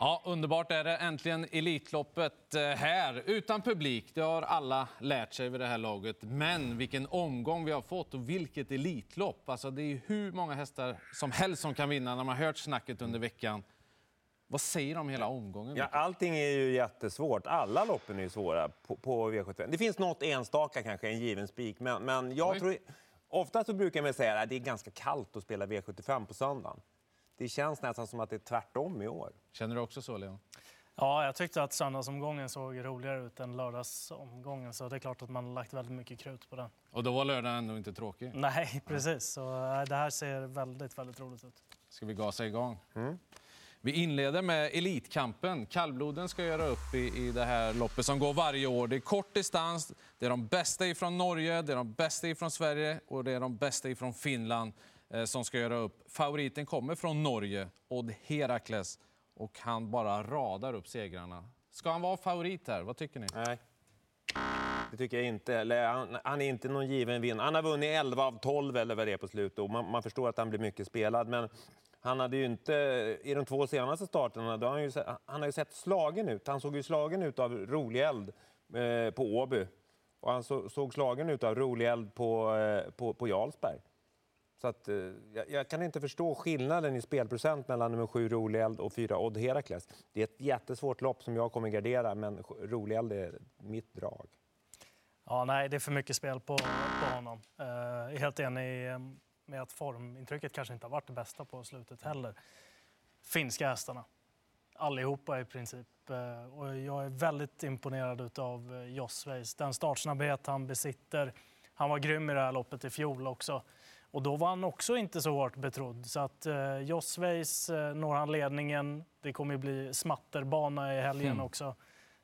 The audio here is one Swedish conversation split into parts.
Ja, underbart är det. Äntligen Elitloppet eh, här, utan publik. Det har alla lärt sig vid det här laget. Men vilken omgång vi har fått och vilket Elitlopp. Alltså, det är hur många hästar som helst som kan vinna när man hört snacket under veckan. Vad säger du om hela omgången? Ja, allting är ju jättesvårt. Alla loppen är ju svåra på, på V75. Det finns något enstaka, kanske en given spik, men, men jag Oj. tror... Ofta så brukar man säga att det är ganska kallt att spela V75 på söndagen. Det känns nästan som att det är tvärtom i år. Känner du också så, Leon? Ja, jag tyckte att söndagsomgången såg roligare ut än lördagsomgången. Så det är klart att man har lagt väldigt mycket krut på den. Och då var lördagen ändå inte tråkig. Nej, precis. Så äh, det här ser väldigt, väldigt roligt ut. Ska vi gasa igång? Vi inleder med Elitkampen. Kallbloden ska göra upp i, i det här loppet som går varje år. Det är kort distans, det är de bästa ifrån Norge, det är de bästa ifrån Sverige och det är de bästa ifrån Finland eh, Eh, som ska göra upp. Favoriten kommer från Norge, Odd Herakles, och han bara radar upp segrarna. Ska han vara favorit här? Vad tycker ni? Nej. Det tycker jag inte. Eller, han, han är inte någon given vinnare. Han har vunnit 11 av 12 eller vad det är på slutet. Och man, man förstår att han blir mycket spelad. Men han hade ju inte, i de två senaste starterna, då han, ju, han har ju sett slagen ut. Han såg ju slagen ut av rolig eld eh, på Åby. Och han så, såg slagen ut av rolig eld på, eh, på, på Jarlsberg. Så att, eh, jag, jag kan inte förstå skillnaden i spelprocent mellan nummer 7 Rolig Eld och 4 Odd Herakles. Det är ett jättesvårt lopp som jag kommer gardera, men Rolig Eld är mitt drag. Ja, nej, det är för mycket spel på, på honom. Eh, jag är helt enig eh, med att formintrycket kanske inte har varit det bästa på slutet heller. Finska hästarna. Allihopa i princip. Eh, och jag är väldigt imponerad av eh, Jos Weiss. Den startsnabbhet han besitter. Han var grym i det här loppet i fjol också. Och då var han också inte så hårt betrodd. Så att eh, Jos Weiss eh, når han ledningen. Det kommer ju bli smatterbana i helgen Mm. också.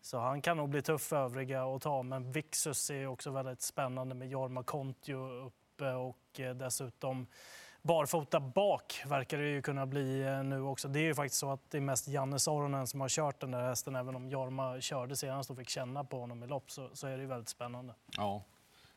Så han kan nog bli tuff för övriga att ta. Men Vixus är också väldigt spännande med Jorma Kontio uppe och eh, dessutom barfota bak verkar det ju kunna bli eh, nu också. Det är ju faktiskt så att det är mest Janne Soronen som har kört den där hästen. Även om Jorma körde senast och fick känna på honom i lopp så, så är det ju väldigt spännande. Ja,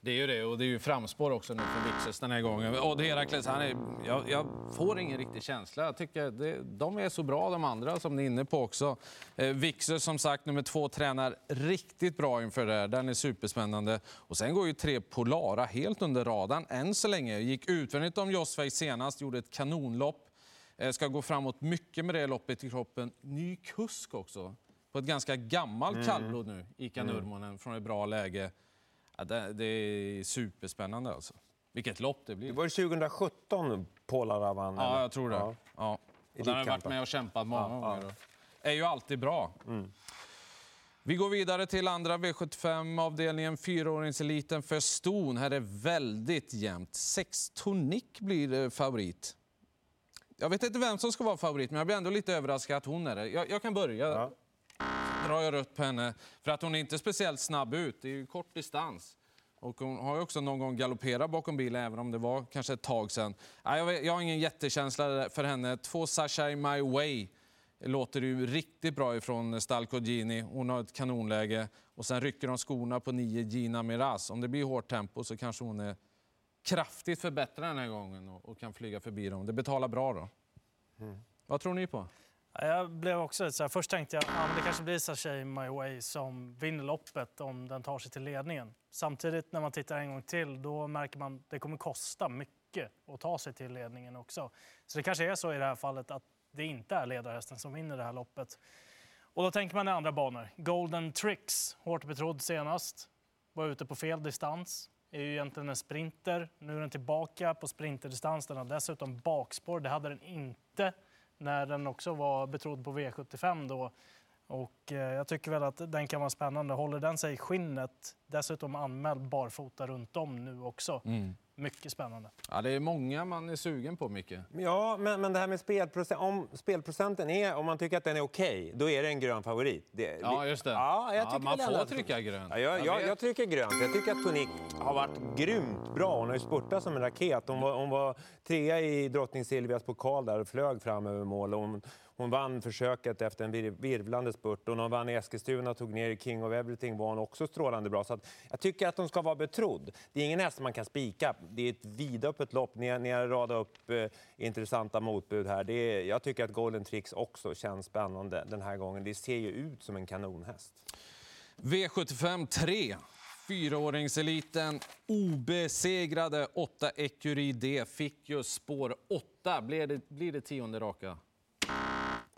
det är ju det. Och det är ju framspår också nu för Vixus den här gången. Odd Herakles, han är, jag, jag får ingen riktig känsla. Jag tycker det, de är så bra de andra som ni är inne på också. Eh, Vixus som sagt, nummer två, tränar riktigt bra inför det här. Den är superspännande. Och sen går ju tre Polara helt under radarn än så länge. Gick utvändigt om Josveig senast, gjorde ett kanonlopp. Eh, Ska gå framåt mycket med det loppet i kroppen. Ny kusk också. På ett ganska gammalt kallblod nu, Ika Nurmonen, från ett bra läge. Ja, det, det är superspännande alltså. Vilket lopp det Det blir. var ju 2017 Polara vann. Ja, eller? jag tror det. Ja. Ja. Och den har varit med och kämpat många Ja, ja. gånger. då. är ju alltid bra. Vi går vidare till andra V75-avdelningen, fyraåringseliten för ston. Här är väldigt jämnt. Sex Tonic blir eh, favorit. Jag vet inte vem som ska vara favorit, men jag blir ändå lite överraskad att hon är det. Jag, jag kan börja. Ja. Drar jag rött på henne. För att hon är inte speciellt snabb ut. Det är ju kort distans. Och hon har ju också någon gång galopperat bakom bilen, även om det var kanske ett tag sedan. Nej, Jag, vet, jag har ingen jättekänsla för henne. Två Sasha My Way låter ju riktigt bra ifrån Stalco Gini. Hon har ett kanonläge. Och sen rycker de skorna på nio Gina Miraz. Om det blir hårt tempo så kanske hon är kraftigt förbättrad den här gången och, och kan flyga förbi dem. Det betalar bra då. Vad tror ni på? Jag blev också lite så här, först tänkte jag att ja, det kanske blir Sashay My Way som vinner loppet om den tar sig till ledningen. Samtidigt när man tittar en gång till då märker man att det kommer kosta mycket att ta sig till ledningen också. Så det kanske är så i det här fallet att det inte är ledarhästen som vinner det här loppet. Och då tänker man i andra banor. Golden Tricks, hårt betrodd senast, var ute på fel distans. Är ju egentligen en sprinter. Nu är den tillbaka på sprinterdistans. Den har dessutom bakspår. Det hade den inte när den också var betrodd på V75 då. Och eh, jag tycker väl att den kan vara spännande. Håller den sig i skinnet, dessutom anmäld barfota runt om nu också. Mm. Mycket spännande. Ja, det är många man är sugen på, Micke. Ja, men, men det här med spelprocent, om spelprocenten är, om man tycker att den är okej, då är det en grön favorit. Det, Ja, just det. Ja, jag Ja, tycker man får ändå trycka grönt. Ja, jag, Jag jag, trycker grönt. Jag tycker att Tonic har varit grymt bra. Hon har ju spurtat som en raket. Hon var, hon var trea i drottning Silvias pokal där och flög fram över mål. Hon, hon vann försöket efter en vir virvlande spurt och när hon vann i Eskilstuna tog ner King of Everything var hon också strålande bra. Så att jag tycker att hon ska vara betrodd. Det är ingen häst man kan spika. Det är ett vidöppet lopp. Ni, ni har radat upp eh, intressanta motbud här. Det är, jag tycker att Golden Tricks också känns spännande den här gången. Det ser ju ut som en kanonhäst. V75 3. Fyraåringseliten obesegrade 8 Ecurie D fick ju spår 8. Blir det, blir det tionde raka?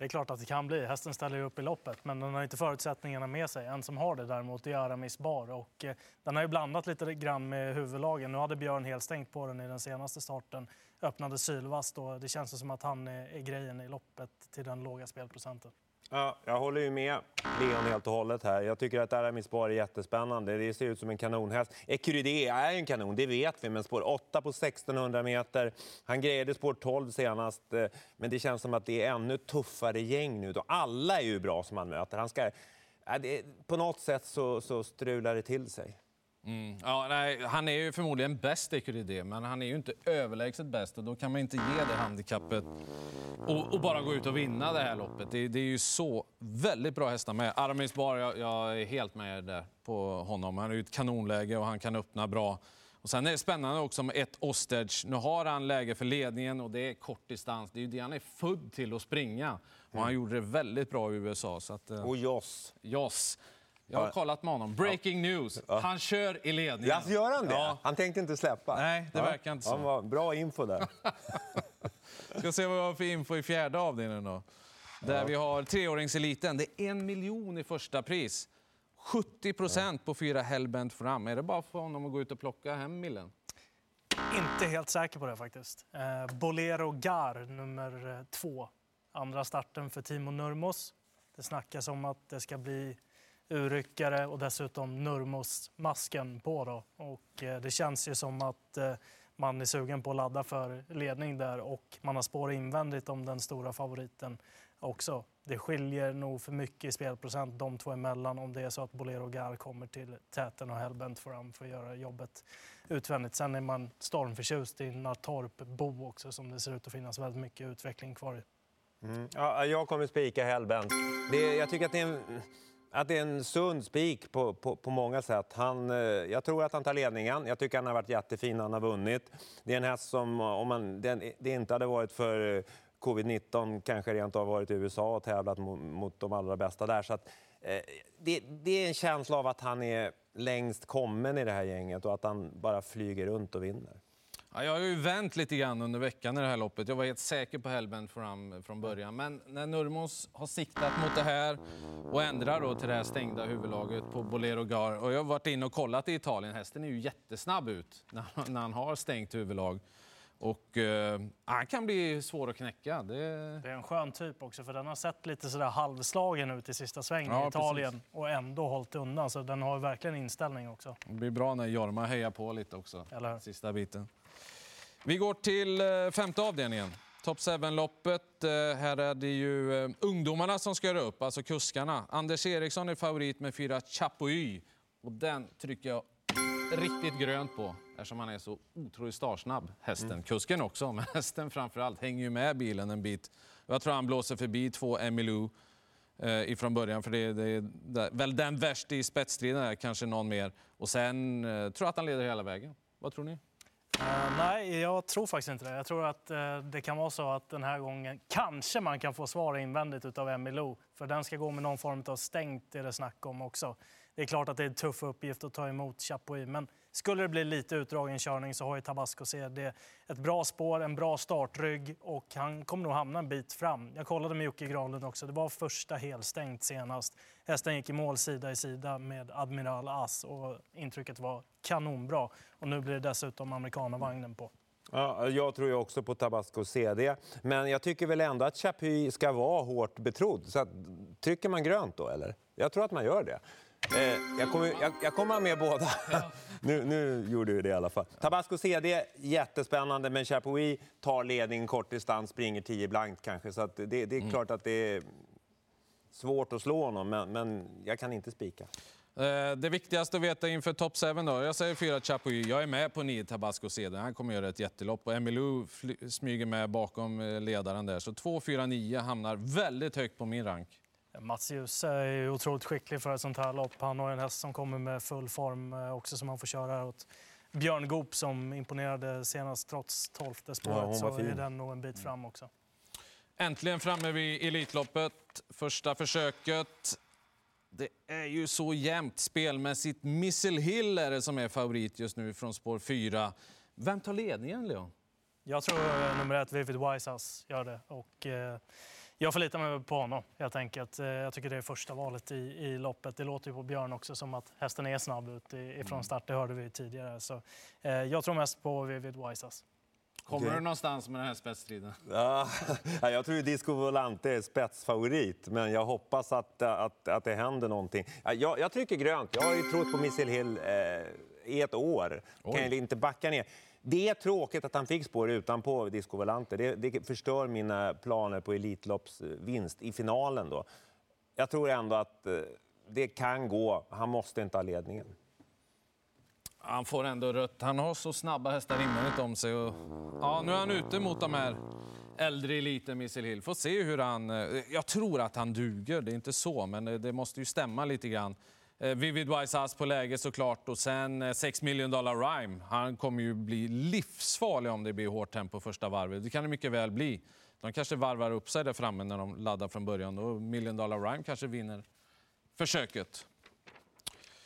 Det är klart att det kan bli. Hästen ställer ju upp i loppet, men den har inte förutsättningarna med sig. En som har det däremot är Aramis Bar. Och, eh, den har ju blandat lite grann med huvudlagen. Nu hade Björn helt stängt på den i den senaste starten. Öppnade sylvast och Det känns som att han är, är grejen i loppet till den låga spelprocenten. Ja, jag håller ju med Leon helt och hållet här. Jag tycker att Aramis Bar är jättespännande. Det ser ut som en kanonhäst. Ecurydé är en kanon, det vet vi, men spår 8 på 1600 meter. Han grejade spår 12 senast, eh, men det känns som att det är ännu tuffare gäng nu. Då. Alla är ju bra som han möter. Han ska, på något sätt så, så strular det till sig. Mm. Ja, nej, han är ju förmodligen bäst i QDD, men han är ju inte överlägset bäst och då kan man inte ge det handikappet och, och, bara gå ut och vinna det här loppet. Det, det är ju så väldigt bra hästar med. Aramis Bar, jag, jag, är helt med där på honom. Han är ju ett kanonläge och han kan öppna bra. Och sen är det spännande också med ett Ostage. Nu har han läge för ledningen och det är kort distans. Det är ju det han är född till att springa. Och han gjorde det väldigt bra i USA. Så att, eh, och Joss. Joss. Jag har kollat med honom. Breaking news. Han kör i ledningen. Alltså, gör han det? Ja. Han tänkte inte släppa? Nej, det ja. verkar inte så. Han var bra info där. Ska se vad vi har för info i fjärde avdelningen då. Där ja. vi har treåringseliten. Det är en miljon i första pris. 70 procent på fyra Hellbent fram. Är det bara för honom att gå ut och plocka hem millen? Inte helt säker på det faktiskt. Eh, Bolero Gar, nummer eh, två. Andra starten för Timo Nurmos. Det snackas om att det ska bli urryckare och dessutom Nurmos-masken på. Då. Och eh, det känns ju som att eh, man är sugen på att ladda för ledning där och man har spår invändigt om den stora favoriten också. Det skiljer nog för mycket i spelprocent de två emellan om det är så att Bolero Gar kommer till täten och Hellbent fram för att göra jobbet utvändigt. Sen är man stormförtjust i Natorp Bo också som det ser ut att finnas väldigt mycket utveckling kvar i. Mm. Ja, jag kommer spika Hellbent. Det, jag tycker att det är en att det är en sund spik på, på, på, många sätt. Han, eh, jag tror att han tar ledningen. Jag tycker han har varit jättefin när han har vunnit. Det är en häst som, om man, det, det inte hade varit för eh, covid-19, kanske rent av varit i USA och tävlat mot, mot de allra bästa där. Så att, eh, det, det, är en känsla av att han är längst kommen i det här gänget och att han bara flyger runt och vinner. Ja, jag har ju vänt lite grann under veckan i det här loppet. Jag var helt säker på Hellbent fram från början. Men när Nurmos har siktat mot det här och ändrar då till det här stängda huvudlaget på Bolero Gar. Och jag har varit inne och kollat i Italien. Hästen är ju jättesnabb ut när, när han har stängt huvudlag. Och eh, han kan bli svår att knäcka. Det... det... är en skön typ också, för den har sett lite sådär halvslagen ut i sista svängen ja, i Italien precis. och ändå hållit undan. Så den har verkligen inställning också. Det blir bra när Jorma hejar på lite också, Eller? sista biten. Vi går till eh, femte avdelningen. Top 7-loppet. Eh, här är det ju eh, ungdomarna som ska göra upp, alltså kuskarna. Anders Eriksson är favorit med fyra Chapuis. Och den trycker jag riktigt grönt på eftersom han är så otroligt startsnabb, hästen. Mm. Kusken också, men hästen framför allt hänger ju med bilen en bit. Jag tror han blåser förbi två Emilou eh, ifrån början, för det är, det är väl den värst i spetsstriden, kanske någon mer. Och sen eh, tror jag att han leder hela vägen. Vad tror ni? Uh, nej, jag tror faktiskt inte det. Jag tror att uh, det kan vara så att den här gången kanske man kan få svar invändigt av Emilou. För den ska gå med någon form av stängt, är det snack om också. Det är klart att det är en tuff uppgift att ta emot Chapuis, men skulle det bli lite utdragen körning så har ju Tabasco CD ett bra spår, en bra startrygg och han kommer nog hamna en bit fram. Jag kollade med Jocke Granlund också. Det var första helstängt senast. Hästen gick i mål sida i sida med Admiral As och intrycket var kanonbra. Och nu blir det dessutom amerikanavagnen på. Ja, jag tror ju också på Tabasco CD, men jag tycker väl ändå att Chapuis ska vara hårt betrodd. Så att, trycker man grönt då, eller? Jag tror att man gör det. Eh, jag, kommer, jag, jag kommer med båda. nu, nu gjorde du det i alla fall. Tabasco CD, jättespännande, men Chapuis tar ledningen kort distans, springer 10 blankt kanske. Så det, det, är mm. klart att det är svårt att slå honom, men, men jag kan inte spika. Eh, Det viktigaste att veta inför Top 7 då. Jag säger fyra Chapuis. Jag är med på nio Tabasco Ceder. Han kommer göra ett jättelopp. Och Emilou smyger med bakom eh, ledaren där. Så 2, 4, 9 hamnar väldigt högt på min rank. Mats Djuse är otroligt skicklig för ett sånt här lopp. Han har en häst som kommer med full form eh, också som han får köra här åt. Björn Goop som imponerade senast trots tolfte spåret Ja, så fin. är den nog en bit fram också. Äntligen framme vid Elitloppet. Första försöket. Det är ju så jämnt spelmässigt. Missile Hill är det som är favorit just nu från spår 4. Vem tar ledningen, Leon? Jag tror eh, nummer ett, Vivid Wisehouse, gör det. Och, eh, jag förlitar mig på honom helt enkelt. Eh, jag tycker det är första valet i, i loppet. Det låter ju på Björn också som att hästen är snabb ut i- ifrån start. Det hörde vi tidigare. Så, eh, jag tror mest på Vivid Wisehouse. Kommer du någonstans med den här spetsstriden? Ja, jag tror ju Disco Volante är spetsfavorit, men jag hoppas att, att, att det händer någonting. Ja, Jag, jag trycker grönt. Jag har ju trott på Missile Hill eh, i ett år. Oj. Kan jag inte backa ner. Det är tråkigt att han fick spår utanpå Disco Volante. Det, det förstör mina planer på Elitloppsvinst i finalen. Då. Jag tror ändå att eh, det kan gå. Han måste inte ha ledningen. Han får ändå rött. Han har så snabba hästar invändigt om sig. Och, ja, nu är han ute mot de här äldre eliten, Missile Hill. Får se hur han... Eh, jag tror att han duger, det är inte så, men eh, det måste ju stämma lite grann. Eh, Vivid Wise Ass på läge såklart och sen eh, 6 million dollar rhyme. Han kommer ju bli livsfarlig om det blir hårt tempo första varvet. Det kan det mycket väl bli. De kanske varvar upp sig där framme när de laddar från början. Då million dollar rhyme kanske vinner försöket.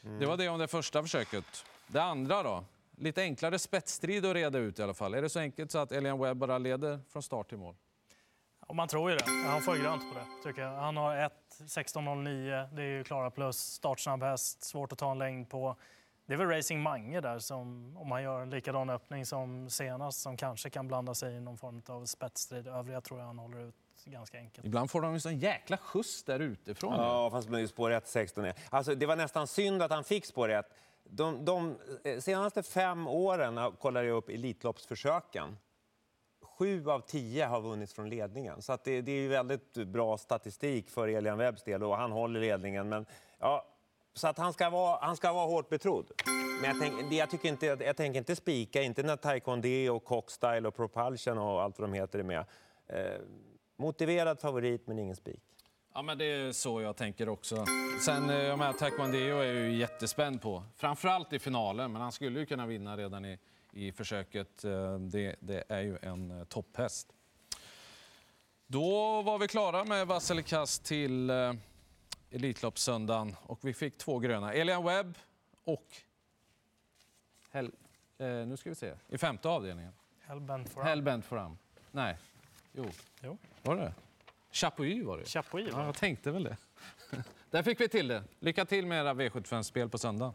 Det var det om det första försöket. Det andra då? Lite enklare spetsstrid att reda ut i alla fall. Är det så enkelt så att Elian Webb bara leder från start till mål? Och man tror ju det. Han får ju grönt på det. Tycker jag. Han har 1 16.09. Det är ju klara plus. Startsnabb häst. Svårt att ta en längd på. Det är väl Racing Mange där som, om han gör en likadan öppning som senast, som kanske kan blanda sig i någon form av spetsstrid. Övriga tror jag han håller ut ganska enkelt. Ibland får de ju sån jäkla skjuts där utifrån. Ja, fast med spår 1, 16 är. Alltså, det var nästan synd att han fick spår 1. De, de eh, senaste fem åren kollar jag upp Elitloppsförsöken. Sju av tio har vunnit från ledningen. Så att det, det är ju väldigt bra statistik för Elian Webbs del och han håller ledningen. Men, ja, så att han ska vara, han ska vara hårt betrodd. Men jag, tänk, jag, tycker inte, jag tänker inte spika, inte när Taekwondo och Cockstyle och Propulsion och allt vad de heter är med. Eh, motiverad favorit men ingen spik. Ja, men det är så jag tänker också. Sen, eh, jag menar, Taekwondo är jag ju jättespänd på. Framförallt i finalen, men han skulle ju kunna vinna redan i, i försöket. Eh, Det, det är ju en eh, topphäst. Då var vi klara med Vasselkast till eh, Elitloppssöndagen och vi fick två gröna. Elian Webb och... Hel, eh, nu ska vi se. I femte avdelningen. Hellbent for Hellbent fram. Nej. Jo. Jo. Var det Chapuis var det. Chapuis, Ja, jag tänkte väl det. Där fick vi till det. Lycka till med era V75-spel på söndag.